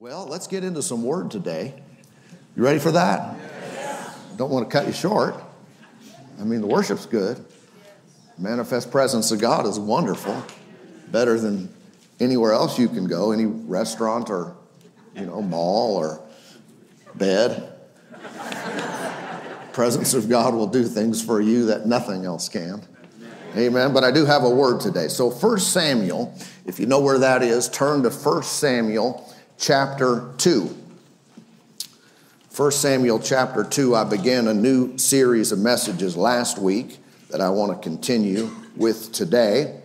Well, let's get into some word today. You ready for that? Yes. Don't want to cut you short. I mean, the worship's good. Manifest presence of God is wonderful. Better than anywhere else you can go, any restaurant or, you know, mall or bed. presence of God will do things for you that nothing else can. Amen. But I do have a word today. So, First Samuel, if you know where that is, turn to First Samuel chapter 2. 1 Samuel chapter 2, I began a new series of messages last week that I want to continue with today.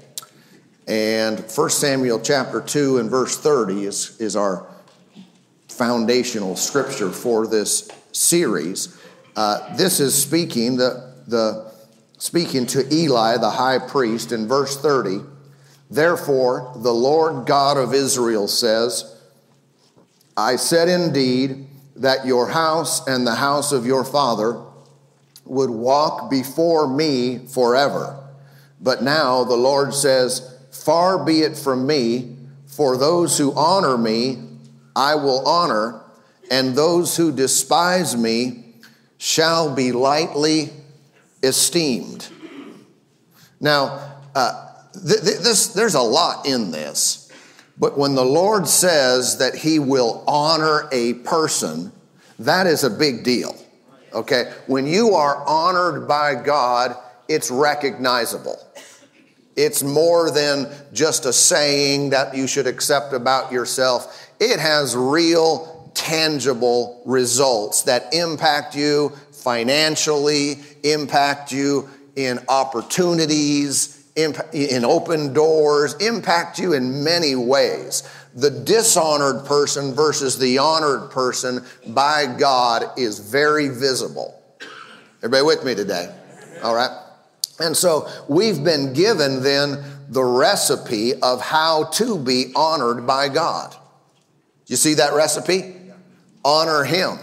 And 1 Samuel chapter 2 and verse 30 is, is our foundational scripture for this series. Uh, this is speaking the, the speaking to Eli the high priest in verse 30. Therefore, the Lord God of Israel says, I said indeed that your house and the house of your father would walk before me forever. But now the Lord says, Far be it from me, for those who honor me, I will honor, and those who despise me shall be lightly esteemed. Now, uh, th- th- this, there's a lot in this. But when the Lord says that he will honor a person, that is a big deal. Okay? When you are honored by God, it's recognizable. It's more than just a saying that you should accept about yourself. It has real, tangible results that impact you financially, impact you in opportunities, in open doors, impact you in many ways. The dishonored person versus the honored person by God is very visible. Everybody with me today? All right. And so we've been given then the recipe of how to be honored by God. You see that recipe? Honor Him.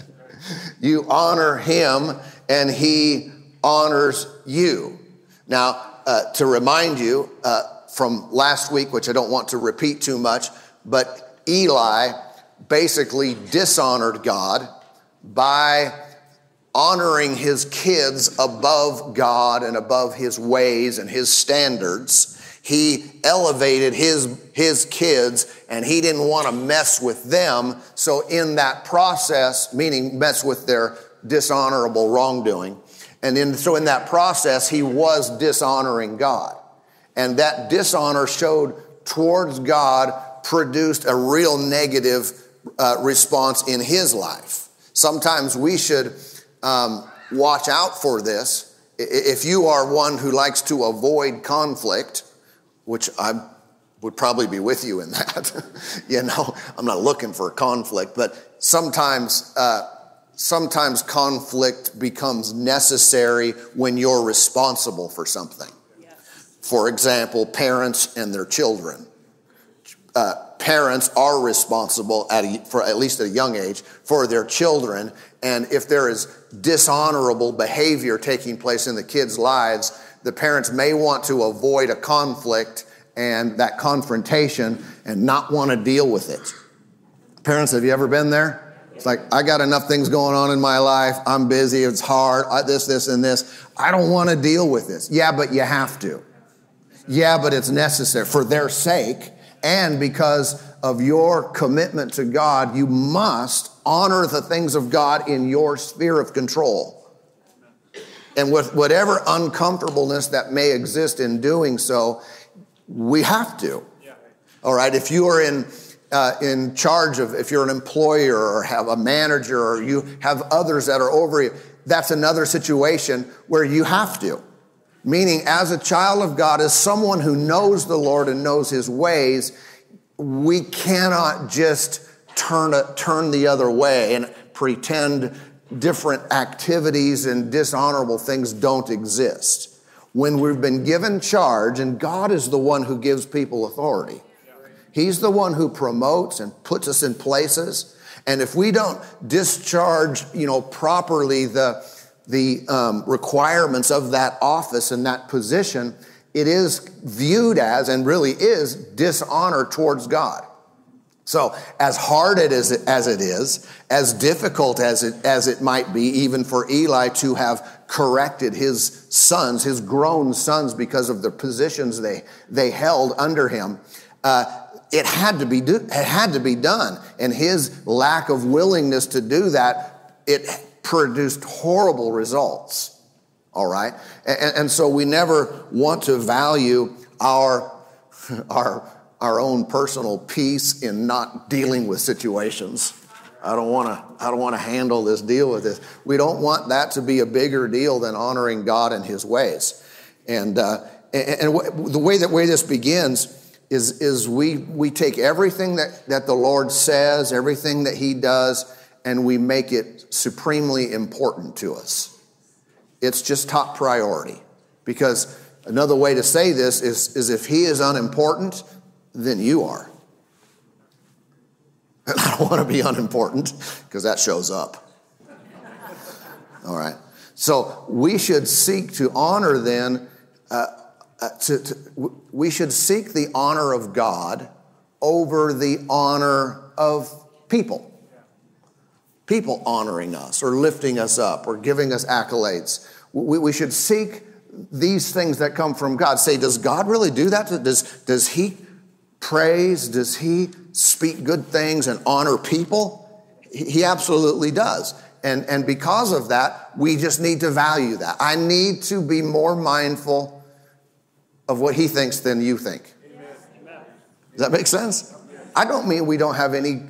you honor Him and He honors you. Now, uh, to remind you uh, from last week, which I don't want to repeat too much, but Eli basically dishonored God by honoring his kids above God and above his ways and his standards. He elevated his, his kids and he didn't want to mess with them. So, in that process, meaning mess with their dishonorable wrongdoing, and in, so in that process, he was dishonoring God. And that dishonor showed towards God produced a real negative uh, response in his life. Sometimes we should um, watch out for this. If you are one who likes to avoid conflict, which I would probably be with you in that, you know, I'm not looking for conflict, but sometimes uh, sometimes conflict becomes necessary when you're responsible for something. Yes. For example, parents and their children. Uh, parents are responsible at a, for at least at a young age for their children, and if there is dishonorable behavior taking place in the kids' lives, the parents may want to avoid a conflict and that confrontation and not want to deal with it. Parents, have you ever been there? It's like, I got enough things going on in my life. I'm busy. It's hard. I, this, this, and this. I don't want to deal with this. Yeah, but you have to. Yeah, but it's necessary for their sake and because of your commitment to God, you must honor the things of God in your sphere of control. And with whatever uncomfortableness that may exist in doing so, we have to. All right, if you are in uh, in charge of, if you're an employer or have a manager or you have others that are over you, that's another situation where you have to. Meaning, as a child of God, as someone who knows the Lord and knows his ways, we cannot just turn, a, turn the other way and pretend different activities and dishonorable things don't exist. When we've been given charge, and God is the one who gives people authority He's the one who promotes and puts us in places. And if we don't discharge, you know, properly the, the um, requirements of that office and that position, it is viewed as, and really is, dishonor towards God. So, as hard it is, as it is, as difficult as it, as it might be, even for Eli to have corrected his sons, his grown sons, because of the positions they, they held under him, uh, it had to be do, it had to be done. And his lack of willingness to do that, it produced horrible results. All right, and, and so we never want to value our our our own personal peace in not dealing with situations. I don't want to I don't want to handle this deal with this. We don't want that to be a bigger deal than honoring God and his ways. And uh, and, and the way that way this begins is, is we, we take everything that, that the Lord says, everything that He does, and we make it supremely important to us. It's just top priority. Because another way to say this is, is if He is unimportant, then you are. And I don't want to be unimportant because that shows up. All right. So we should seek to honor then, uh, uh, to, to, we should seek the honor of God over the honor of people. People honoring us or lifting us up or giving us accolades. We, we should seek these things that come from God. Say, does God really do that? Does, does He praise? Does he speak good things and honor people? He absolutely does. And, and because of that, we just need to value that. I need to be more mindful of what he thinks than you think. Does that make sense? I don't mean we don't have any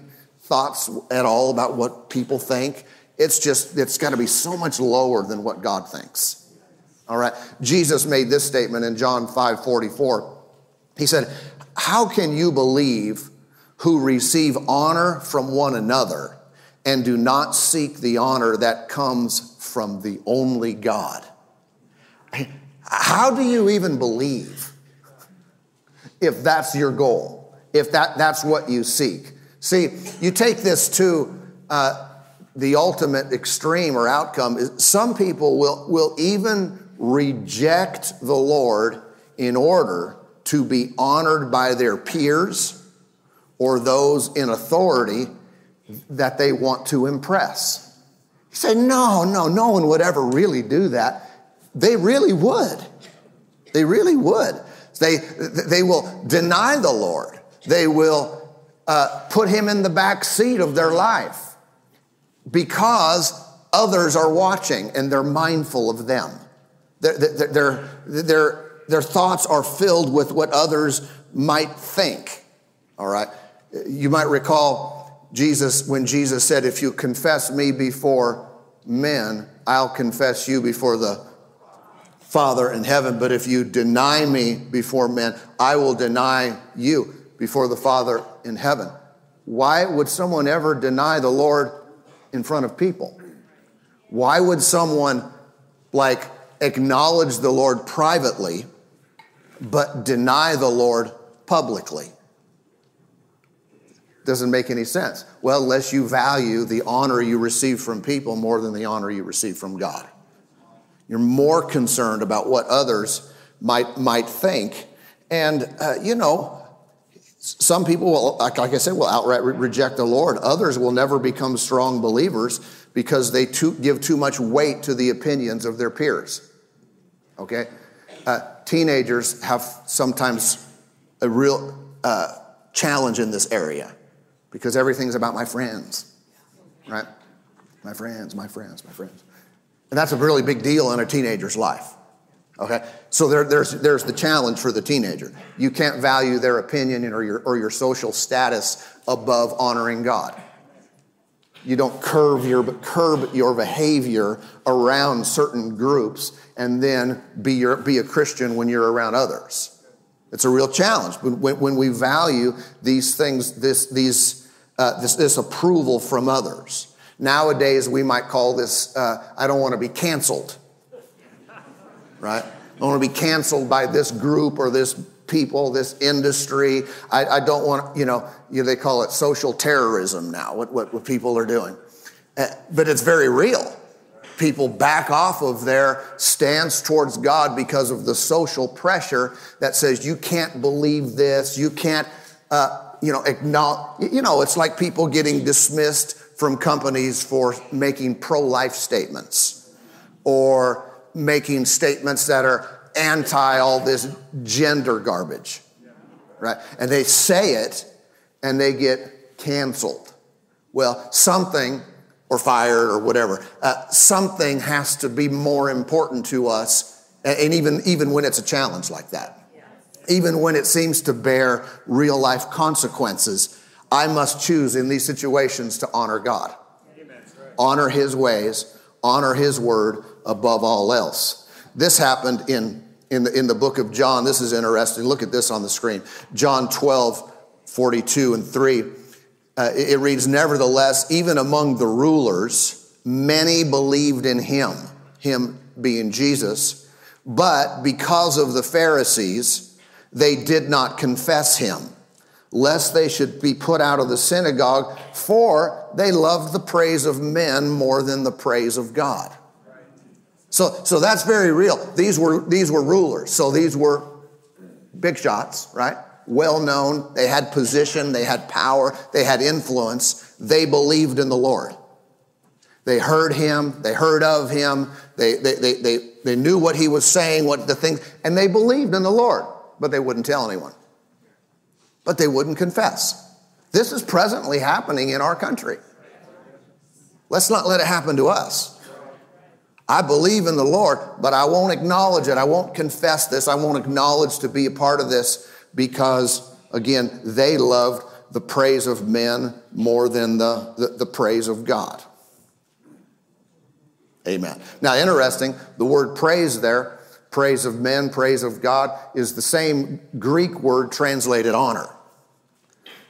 thoughts at all about what people think. It's just, it's got to be so much lower than what God thinks. All right. Jesus made this statement in John 5 44. He said, how can you believe who receive honor from one another and do not seek the honor that comes from the only God? How do you even believe if that's your goal, if that, that's what you seek? See, you take this to uh, the ultimate extreme or outcome. Some people will, will even reject the Lord in order to be honored by their peers or those in authority that they want to impress. You say, no, no, no one would ever really do that. They really would. They really would. They, they will deny the Lord. They will uh, put him in the back seat of their life because others are watching and they're mindful of them. They're, they're, they're, their thoughts are filled with what others might think. All right. You might recall Jesus when Jesus said, If you confess me before men, I'll confess you before the Father in heaven. But if you deny me before men, I will deny you before the Father in heaven. Why would someone ever deny the Lord in front of people? Why would someone like acknowledge the Lord privately but deny the Lord publicly. Doesn't make any sense. Well, unless you value the honor you receive from people more than the honor you receive from God. You're more concerned about what others might, might think. And, uh, you know, some people will, like, I said, will outright re- reject the Lord. Others will never become strong believers because they too, give too much weight to the opinions of their peers. Okay? Uh, teenagers have sometimes a real uh, challenge in this area because everything's about my friends, right? My friends, my friends, my friends. And that's a really big deal in a teenager's life. Okay? So there, there's, there's the challenge for the teenager. You can't value their opinion or your, or your social status above honoring God. You don't curb your, curb your behavior around certain groups and then be, your, be a Christian when you're around others. It's a real challenge. When, when we value these things, this, these, uh, this, this approval from others. Nowadays, we might call this, uh, I don't want to be canceled. Right? I don't want to be canceled by this group or this people, this industry. I, I don't want, you know, you, they call it social terrorism now, what, what, what people are doing. Uh, but it's very real. People back off of their stance towards God because of the social pressure that says you can't believe this, you can't, uh, you know, acknowledge, you know, it's like people getting dismissed from companies for making pro life statements or making statements that are anti all this gender garbage, right? And they say it and they get canceled. Well, something, or fired or whatever, uh, something has to be more important to us, and even, even when it's a challenge like that. Even when it seems to bear real life consequences, I must choose in these situations to honor God, honor His ways, honor His word above all else. This happened in, in, the, in the book of John. This is interesting. Look at this on the screen. John 12, 42 and 3. Uh, it reads, Nevertheless, even among the rulers, many believed in him, him being Jesus, but because of the Pharisees, they did not confess him, lest they should be put out of the synagogue, for they loved the praise of men more than the praise of God. So, so that's very real. These were, these were rulers. So these were big shots, right? Well known. They had position. They had power. They had influence. They believed in the Lord. They heard him. They heard of him. They, they, they, they, they knew what he was saying, what the things, and they believed in the Lord, but they wouldn't tell anyone. But they wouldn't confess. This is presently happening in our country. Let's not let it happen to us. I believe in the Lord, but I won't acknowledge it. I won't confess this. I won't acknowledge to be a part of this because, again, they loved the praise of men more than the, the, the praise of God. Amen. Now, interesting, the word praise there, praise of men, praise of God, is the same Greek word translated honor.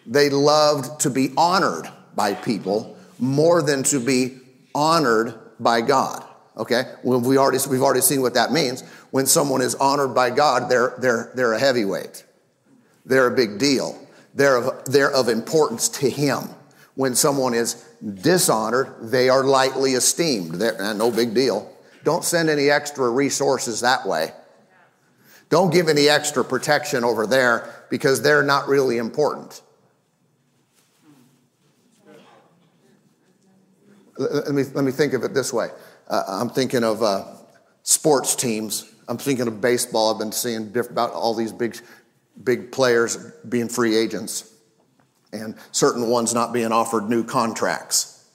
They loved to be honored by people more than to be honored by God. Okay, well, we already, we've already seen what that means. When someone is honored by God, they're, they're, they're a heavyweight. They're a big deal. They're of, they're of importance to Him. When someone is dishonored, they are lightly esteemed. They're eh, no big deal. Don't send any extra resources that way. Don't give any extra protection over there because they're not really important. Let me, let me think of it this way. Uh, I'm thinking of uh, sports teams. I'm thinking of baseball. I've been seeing about all these big, big players being free agents and certain ones not being offered new contracts.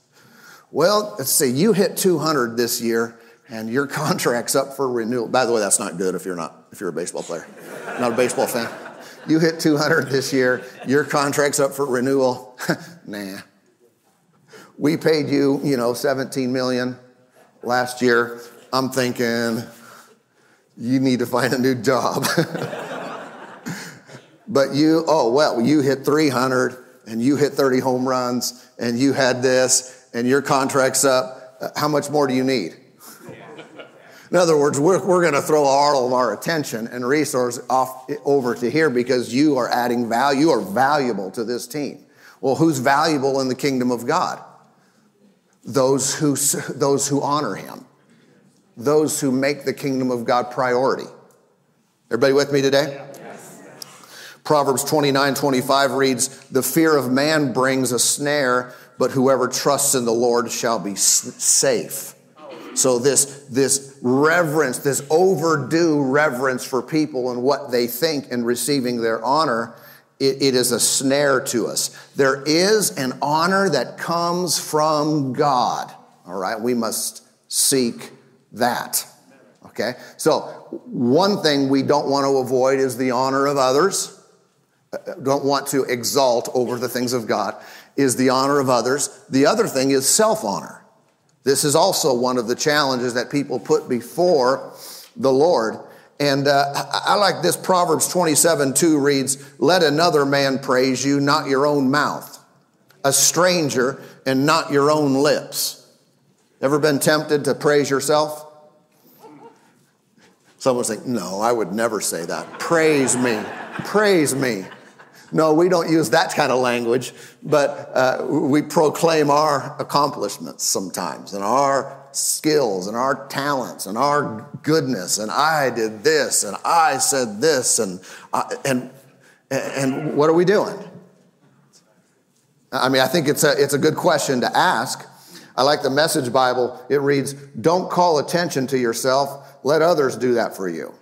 Well, let's see, you hit 200 this year and your contract's up for renewal. By the way, that's not good if you're not if you're a baseball player, not a baseball fan. You hit 200 this year, your contract's up for renewal. nah. We paid you, you know, 17 million last year, I'm thinking, you need to find a new job. but you, oh, well, you hit 300 and you hit 30 home runs and you had this and your contract's up. Uh, how much more do you need? In other words, we're, we're going to throw all of our attention and resource off over to here because you are adding value. You are valuable to this team. Well, who's valuable in the kingdom of God? those who, those who honor him, those who make the kingdom of God priority. Everybody with me today? Yes. Proverbs 29 25 reads, The fear of man brings a snare, but whoever trusts in the Lord shall be safe. So, this, this reverence, this overdue reverence for people and what they think and receiving their honor it, it is a snare to us. There is an honor that comes from God. All right, we must seek that. Okay, so one thing we don't want to avoid is the honor of others. Don't want to exalt over the things of God, is the honor of others. The other thing is self honor. This is also one of the challenges that people put before the Lord and uh, I like this Proverbs 27 2 reads, Let another man praise you, not your own mouth, a stranger, and not your own lips. Ever been tempted to praise yourself? Someone's like, No, I would never say that. Praise me. Praise me. No, we don't use that kind of language, but uh, we proclaim our accomplishments sometimes and our skills and our talents and our goodness and I did this and I said this and uh, and and what are we doing? I mean, I think it's a, it's a good question to ask. I like the message Bible. It reads, Don't call attention to yourself, let others do that for you.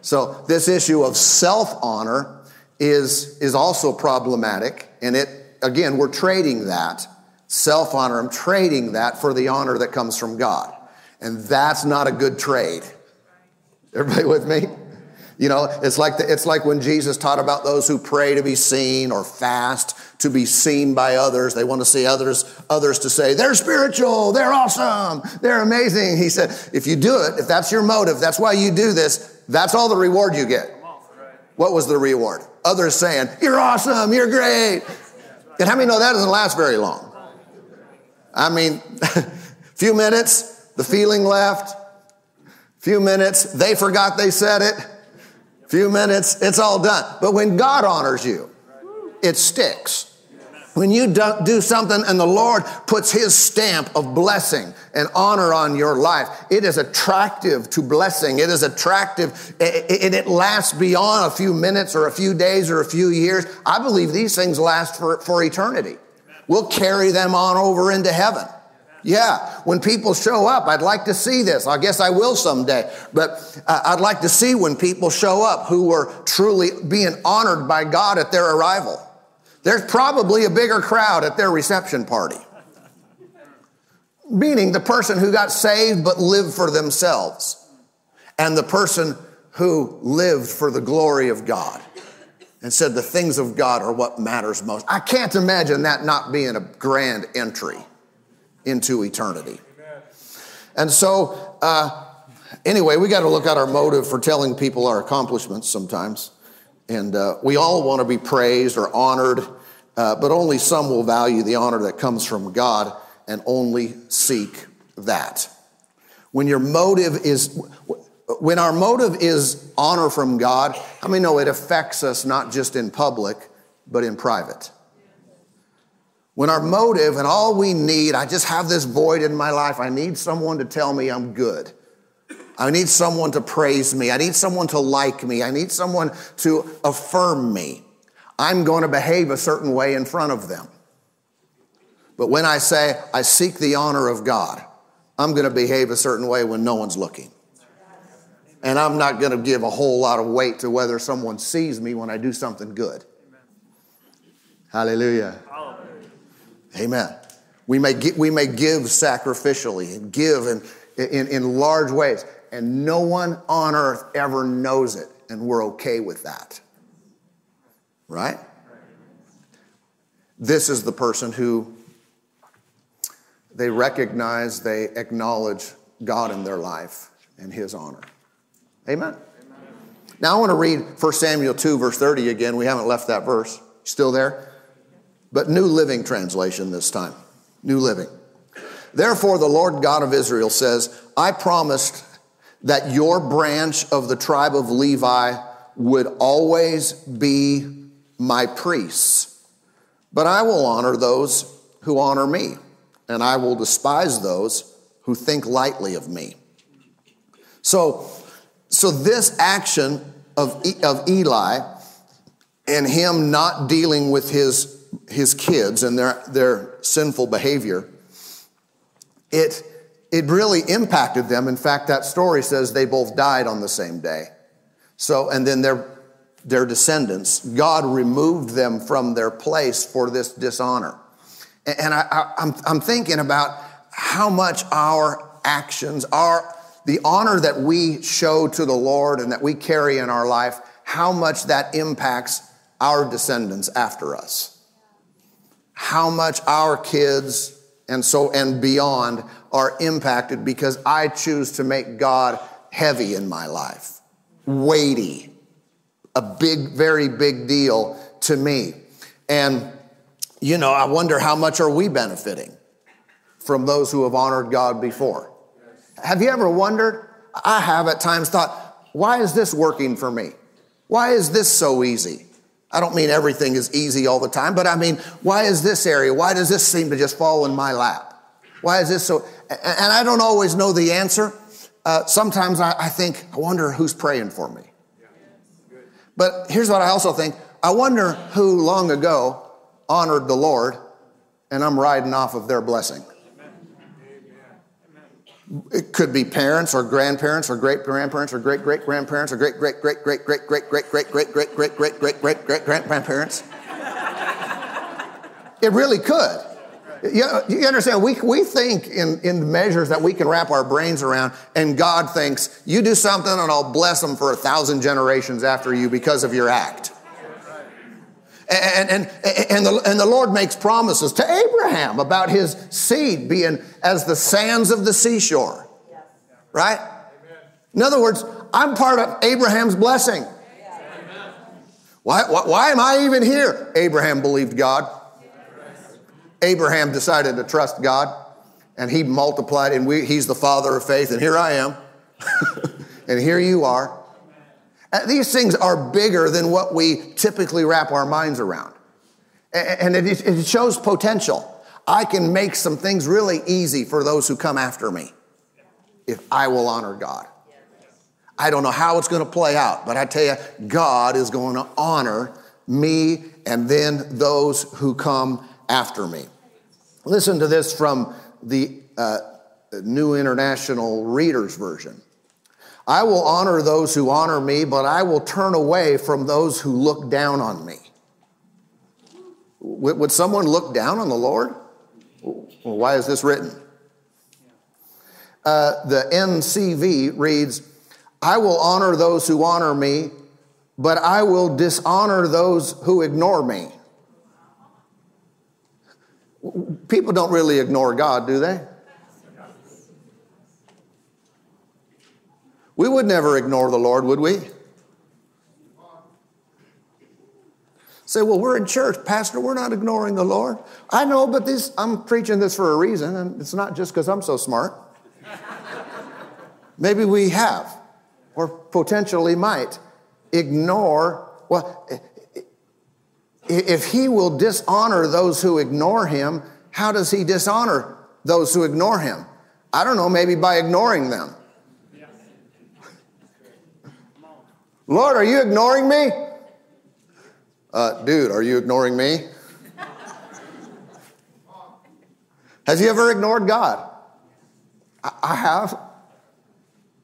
So, this issue of self honor is, is also problematic. And it, again, we're trading that self honor. I'm trading that for the honor that comes from God. And that's not a good trade. Everybody with me? You know, it's like, the, it's like when Jesus taught about those who pray to be seen or fast to be seen by others. They want to see others, others to say, they're spiritual, they're awesome, they're amazing. He said, if you do it, if that's your motive, that's why you do this, that's all the reward you get. What was the reward? Others saying, you're awesome, you're great. And how many know that doesn't last very long? I mean, few minutes, the feeling left. Few minutes, they forgot they said it few minutes, it's all done. But when God honors you, it sticks. When you do something and the Lord puts his stamp of blessing and honor on your life, it is attractive to blessing. It is attractive and it lasts beyond a few minutes or a few days or a few years. I believe these things last for, for eternity. We'll carry them on over into heaven. Yeah, when people show up, I'd like to see this. I guess I will someday. But uh, I'd like to see when people show up who were truly being honored by God at their arrival. There's probably a bigger crowd at their reception party. Meaning the person who got saved but lived for themselves, and the person who lived for the glory of God and said the things of God are what matters most. I can't imagine that not being a grand entry into eternity. And so, uh, anyway, we got to look at our motive for telling people our accomplishments sometimes. And uh, we all want to be praised or honored, uh, but only some will value the honor that comes from God and only seek that. When your motive is, when our motive is honor from God, I mean, no, it affects us not just in public, but in private. When our motive and all we need, I just have this void in my life. I need someone to tell me I'm good. I need someone to praise me. I need someone to like me. I need someone to affirm me. I'm going to behave a certain way in front of them. But when I say I seek the honor of God, I'm going to behave a certain way when no one's looking. And I'm not going to give a whole lot of weight to whether someone sees me when I do something good. Hallelujah. Amen. We may, we may give sacrificially and give in, in, in large ways, and no one on earth ever knows it, and we're okay with that. Right? This is the person who they recognize, they acknowledge God in their life and his honor. Amen. Amen. Now I want to read 1 Samuel 2, verse 30 again. We haven't left that verse. Still there? but New Living Translation this time. New Living. Therefore, the Lord God of Israel says, I promised that your branch of the tribe of Levi would always be my priests. But I will honor those who honor me, and I will despise those who think lightly of me. So, so this action of, of Eli and him not dealing with his his kids and their, their sinful behavior, it, it really impacted them. In fact, that story says they both died on the same day. So, and then their, their descendants, God removed them from their place for this dishonor. And I, I, I'm, I'm thinking about how much our actions, our, the honor that we show to the Lord and that we carry in our life, how much that impacts our descendants after us how much our kids and so and beyond are impacted because I choose to make God heavy in my life, weighty, a big, very big deal to me. And, you know, I wonder how much are we benefiting from those who have honored God before? Have you ever wondered? I have at times thought, why is this working for me? Why is this so easy? I don't mean everything is easy all the time, but I mean, why is this area? Why does this seem to just fall in my lap? Why is this so? And I don't always know the answer. Uh, sometimes I, I think, I wonder who's praying for me. But here's what I also think I wonder who long ago honored the Lord, and I'm riding off of their blessing. It could be parents or grandparents or great grandparents or great great grandparents or great great great great great great great great great great great great great great great grandparents. It really could. You, you understand, we, we think in, in measures that we can wrap our brains around, and God thinks, you do something and I'll bless them for a thousand generations after you because of your act. And, and, and, the, and the Lord makes promises to Abraham about his seed being as the sands of the seashore. Right? In other words, I'm part of Abraham's blessing. Why, why, why am I even here? Abraham believed God. Abraham decided to trust God and he multiplied, and we, he's the father of faith, and here I am, and here you are. Uh, these things are bigger than what we typically wrap our minds around. And it, it shows potential. I can make some things really easy for those who come after me if I will honor God. I don't know how it's going to play out, but I tell you, God is going to honor me and then those who come after me. Listen to this from the uh, New International Reader's Version. I will honor those who honor me, but I will turn away from those who look down on me. Would someone look down on the Lord? Well, why is this written? Uh, the NCV reads, I will honor those who honor me, but I will dishonor those who ignore me. People don't really ignore God, do they? We would never ignore the Lord, would we? Say, well, we're in church, Pastor, we're not ignoring the Lord. I know, but this, I'm preaching this for a reason, and it's not just because I'm so smart. Maybe we have, or potentially might, ignore. Well, if he will dishonor those who ignore him, how does he dishonor those who ignore him? I don't know, maybe by ignoring them. Lord, are you ignoring me? Uh, dude, are you ignoring me? Has he ever ignored God? I, I have.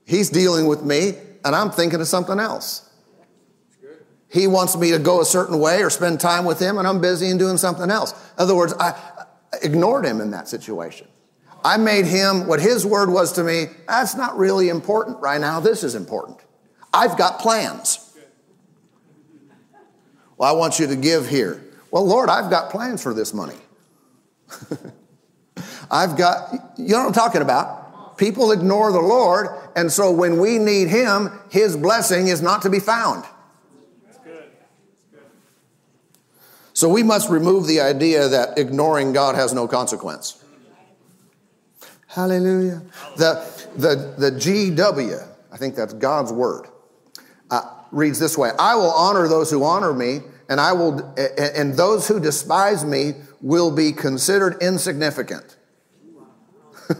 He's dealing with me, and I'm thinking of something else. He wants me to go a certain way or spend time with him, and I'm busy and doing something else. In other words, I ignored him in that situation. I made him what his word was to me. That's not really important right now. This is important. I've got plans. Well, I want you to give here. Well, Lord, I've got plans for this money. I've got, you know what I'm talking about? People ignore the Lord, and so when we need Him, His blessing is not to be found. So we must remove the idea that ignoring God has no consequence. Hallelujah. The, the, the GW, I think that's God's word, uh, reads this way I will honor those who honor me, and, I will, and those who despise me will be considered insignificant.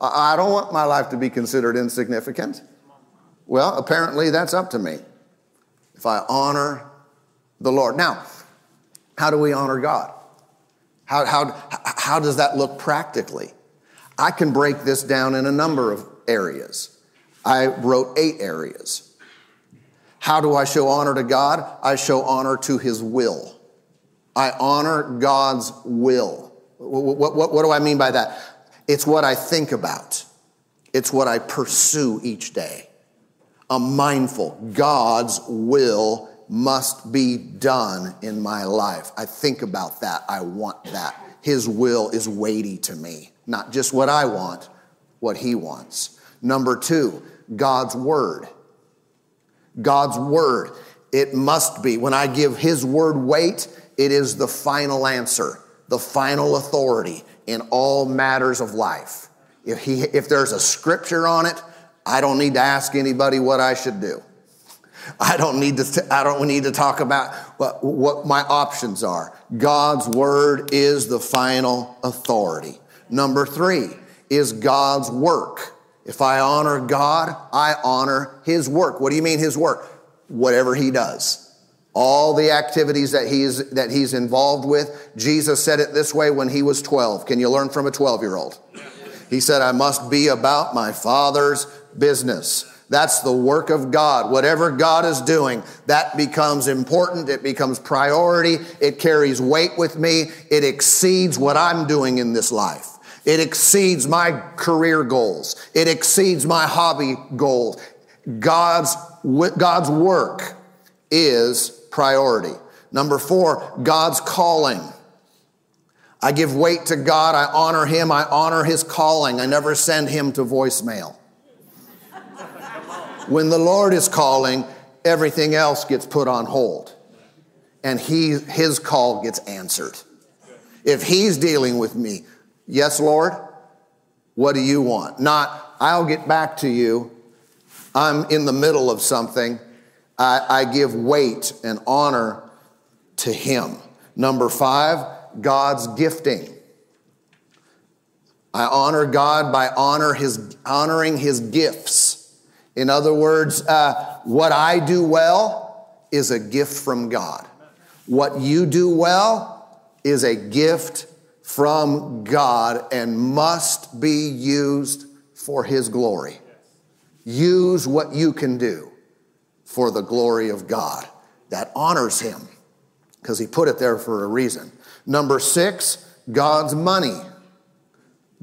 I don't want my life to be considered insignificant. Well, apparently that's up to me. If I honor the Lord. Now, how do we honor God? How, how, how does that look practically? I can break this down in a number of areas. I wrote eight areas. How do I show honor to God? I show honor to His will. I honor God's will. What, what, what, do I mean by that? It's what I think about, it's what I pursue each day. I'm mindful. God's will must be done in my life. I think about that. I want that. His will is weighty to me, not just what I want, what He wants. Number two, God's Word. God's Word. It must be. When I give His Word weight, it is the final answer, the final authority in all matters of life. If, he, if there's a scripture on it, I don't need to ask anybody what I should do. I don't need to, I don't need to talk about what, what my options are. God's word is the final authority. Number three is God's work. If I honor God, I honor his work. What do you mean his work? Whatever he does. all the activities that he's, that he's involved with. Jesus said it this way when he was 12. Can you learn from a 12 year old? He said, I must be about my father's business. That's the work of God. Whatever God is doing, that becomes important. It becomes priority. It carries weight with me. It exceeds what I'm doing in this life. It exceeds my career goals. It exceeds my hobby goals. God's, God's work is priority. Number four, God's calling. I give weight to God. I honor Him. I honor His calling. I never send Him to voicemail. When the Lord is calling, everything else gets put on hold and he, His call gets answered. If He's dealing with me, yes, Lord, what do you want? Not, I'll get back to you. I'm in the middle of something. I, I give weight and honor to Him. Number five, God's gifting. I honor God by honor his, honoring His gifts. In other words, uh, what I do well is a gift from God. What you do well is a gift from God and must be used for His glory. Use what you can do for the glory of God. That honors him because he put it there for a reason. Number six, God's money.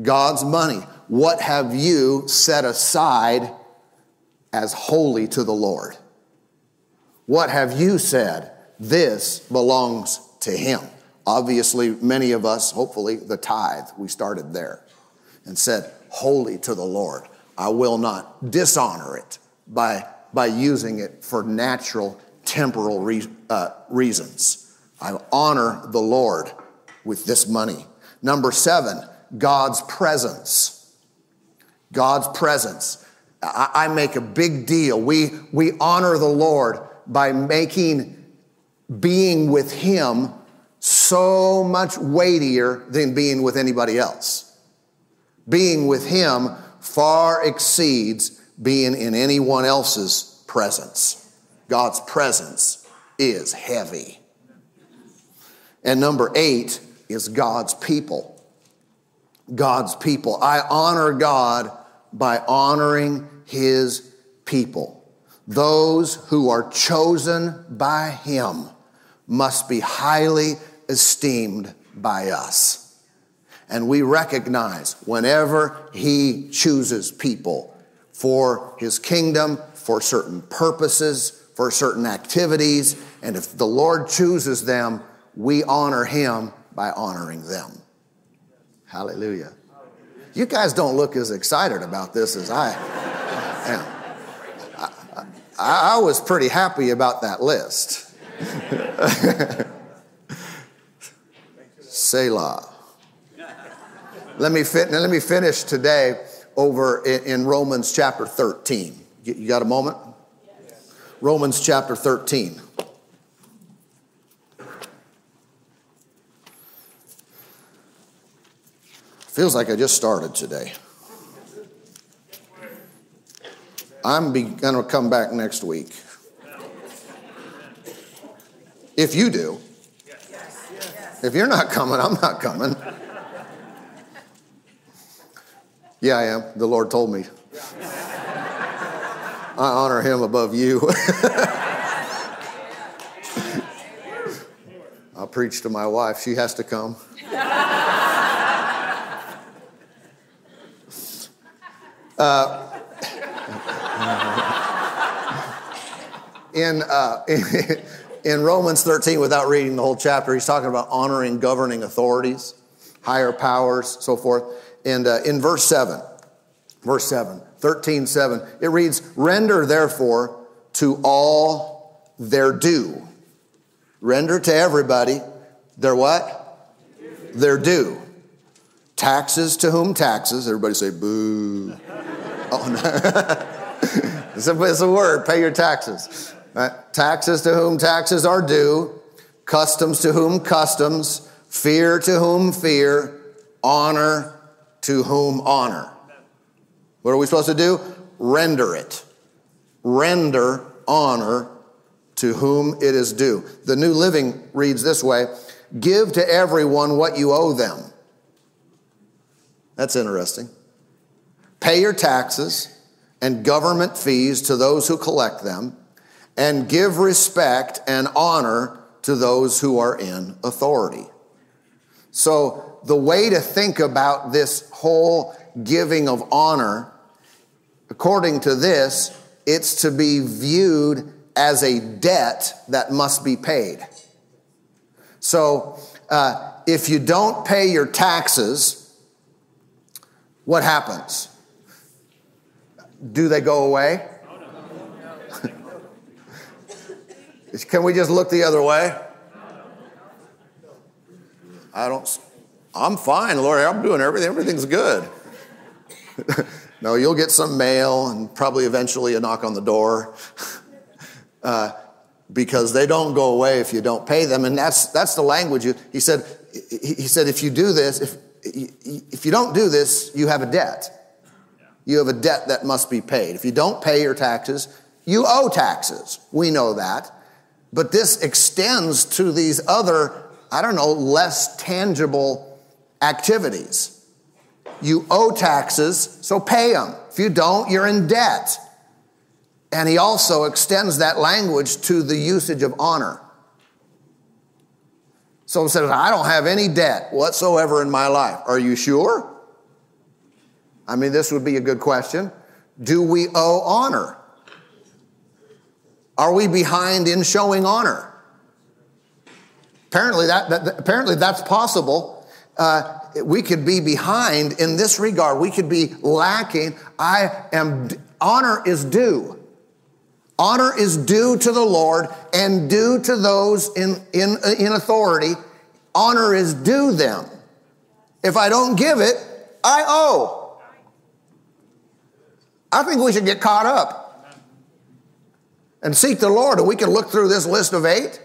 God's money. What have you set aside as holy to the Lord? What have you said? This belongs to him. Obviously, many of us, hopefully, the tithe, we started there and said, Holy to the Lord. I will not dishonor it by by using it for natural, temporal re- uh, reasons. I honor the Lord with this money. Number seven, God's presence. God's presence. I, I make a big deal. We, we honor the Lord by making being with Him so much weightier than being with anybody else. Being with Him far exceeds being in anyone else's presence. God's presence is heavy. And number eight is God's people. God's people. I honor God by honoring his people. Those who are chosen by him must be highly esteemed by us. And we recognize whenever he chooses people, for his kingdom, for certain purposes, for certain activities. And if the Lord chooses them, we honor him by honoring them. Hallelujah. You guys don't look as excited about this as I am. I, I, I was pretty happy about that list. Selah. Let me, let me finish today over in, Romans chapter 13. You got a moment? Yes. Romans chapter 13. Feels like I just started today. I'm going to come back next week. If you do. If you're not coming, I'm not coming. Yeah, I am. The Lord told me. I honor him above you. I'll preach to my wife. She has to come. Uh, in, uh, in Romans 13, without reading the whole chapter, he's talking about honoring governing authorities, higher powers, so forth. And uh, in verse 7, verse 7, 13, 7, it reads, Render therefore to all their due. Render to everybody their what? Their due. Taxes to whom taxes. Everybody say boo. oh, no. it's, a, it's a word. Pay your taxes. Right? Taxes to whom taxes are due. Customs to whom customs. Fear to whom fear. Honor to whom honor. What are we supposed to do? Render it. Render honor to whom it is due. The New Living reads this way Give to everyone what you owe them. That's interesting. Pay your taxes and government fees to those who collect them, and give respect and honor to those who are in authority. So, the way to think about this whole giving of honor, according to this, it's to be viewed as a debt that must be paid. So, uh, if you don't pay your taxes, what happens? Do they go away? Can we just look the other way? I don't, I'm fine, Lord. I'm doing everything. Everything's good. no, you'll get some mail and probably eventually a knock on the door. Uh, because they don't go away if you don't pay them. And that's, that's the language. He said, he said, if you do this, if, if you don't do this, you have a debt. You have a debt that must be paid. If you don't pay your taxes, you owe taxes. We know that. But this extends to these other, I don't know, less tangible activities. You owe taxes, so pay them. If you don't, you're in debt. And he also extends that language to the usage of honor. So he says, I don't have any debt whatsoever in my life. Are you sure? I mean, this would be a good question. Do we owe honor? Are we behind in showing honor? Apparently, that, that apparently that's possible. Uh, we could be behind in this regard. We could be lacking. I am honor is due. Honor is due to the Lord and due to those in, in, in authority. Honor is due them. If I don't give it, I owe. I think we should get caught up and seek the Lord. And we can look through this list of eight,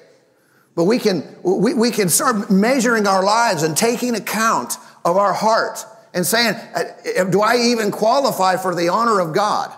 but we can, we, we can start measuring our lives and taking account of our heart and saying, uh, do I even qualify for the honor of God?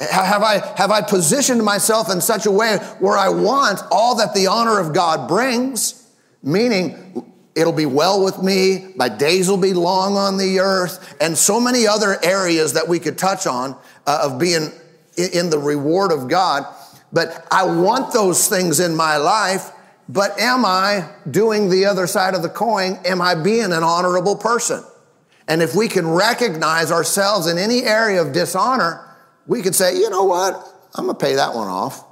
Have I, have I positioned myself in such a way where I want all that the honor of God brings? Meaning, it'll be well with me, my days will be long on the earth, and so many other areas that we could touch on uh, of being in the reward of God. But I want those things in my life, but am I doing the other side of the coin? Am I being an honorable person? And if we can recognize ourselves in any area of dishonor, we could say, you know what? I'm going to pay that one off.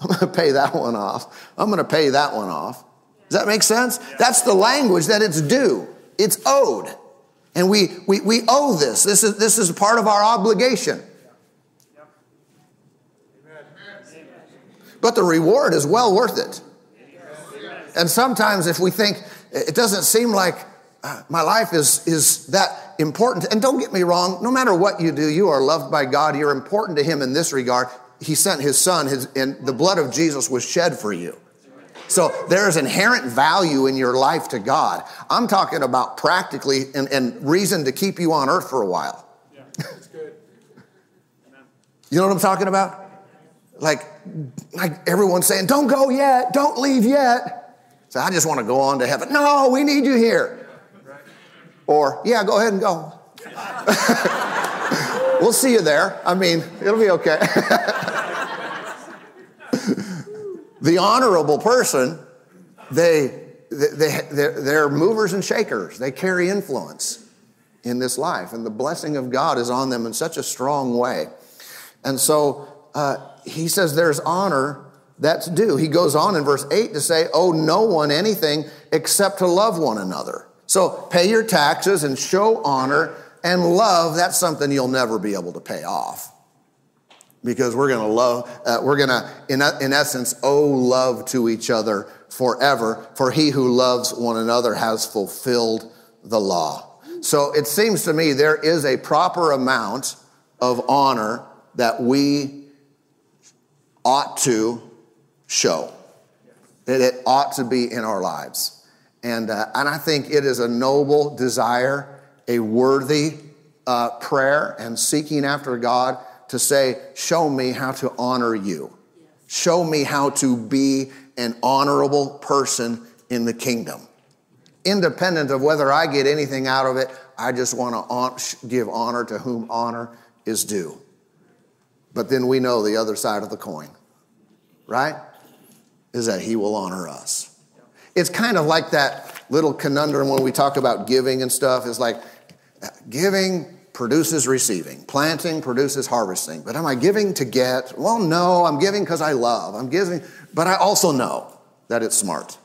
I'm going to pay that one off. I'm going to pay that one off. Does that make sense? That's the language that it's due. It's owed. And we, we, we owe this. This is, this is part of our obligation. But the reward is well worth it. And sometimes if we think it doesn't seem like uh, my life is, is that important. And don't get me wrong, no matter what you do, you are loved by God. You're important to Him in this regard. He sent His Son, his, and the blood of Jesus was shed for you. So there's inherent value in your life to God. I'm talking about practically and, and reason to keep you on earth for a while. Yeah, you know what I'm talking about? Like, like everyone's saying, don't go yet, don't leave yet. So I just want to go on to heaven. No, we need you here. Or, yeah, go ahead and go. we'll see you there. I mean, it'll be okay. the honorable person, they, they, they're, they're movers and shakers. They carry influence in this life, and the blessing of God is on them in such a strong way. And so uh, he says there's honor that's due. He goes on in verse 8 to say, Owe no one anything except to love one another. So pay your taxes and show honor and love. That's something you'll never be able to pay off because we're going to love, uh, we're going to, in, in essence, owe love to each other forever. For he who loves one another has fulfilled the law. So it seems to me there is a proper amount of honor that we ought to show. That it ought to be in our lives. And, uh, and I think it is a noble desire, a worthy uh, prayer, and seeking after God to say, Show me how to honor you. Show me how to be an honorable person in the kingdom. Independent of whether I get anything out of it, I just want to give honor to whom honor is due. But then we know the other side of the coin, right? Is that he will honor us. It's kind of like that little conundrum when we talk about giving and stuff. Is like giving produces receiving, planting produces harvesting. But am I giving to get? Well, no, I'm giving because I love. I'm giving, but I also know that it's smart.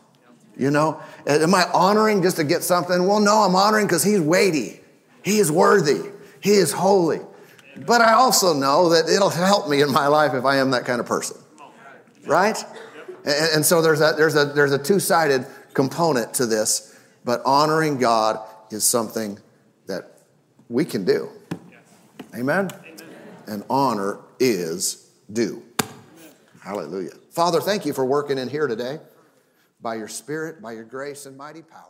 You know, am I honoring just to get something? Well, no, I'm honoring because he's weighty, he is worthy, he is holy. But I also know that it'll help me in my life if I am that kind of person, right? And, and so there's a, there's a, there's a two sided component to this, but honoring God is something that we can do. Amen? Amen. And honor is due. Hallelujah. Father, thank you for working in here today by your Spirit, by your grace and mighty power.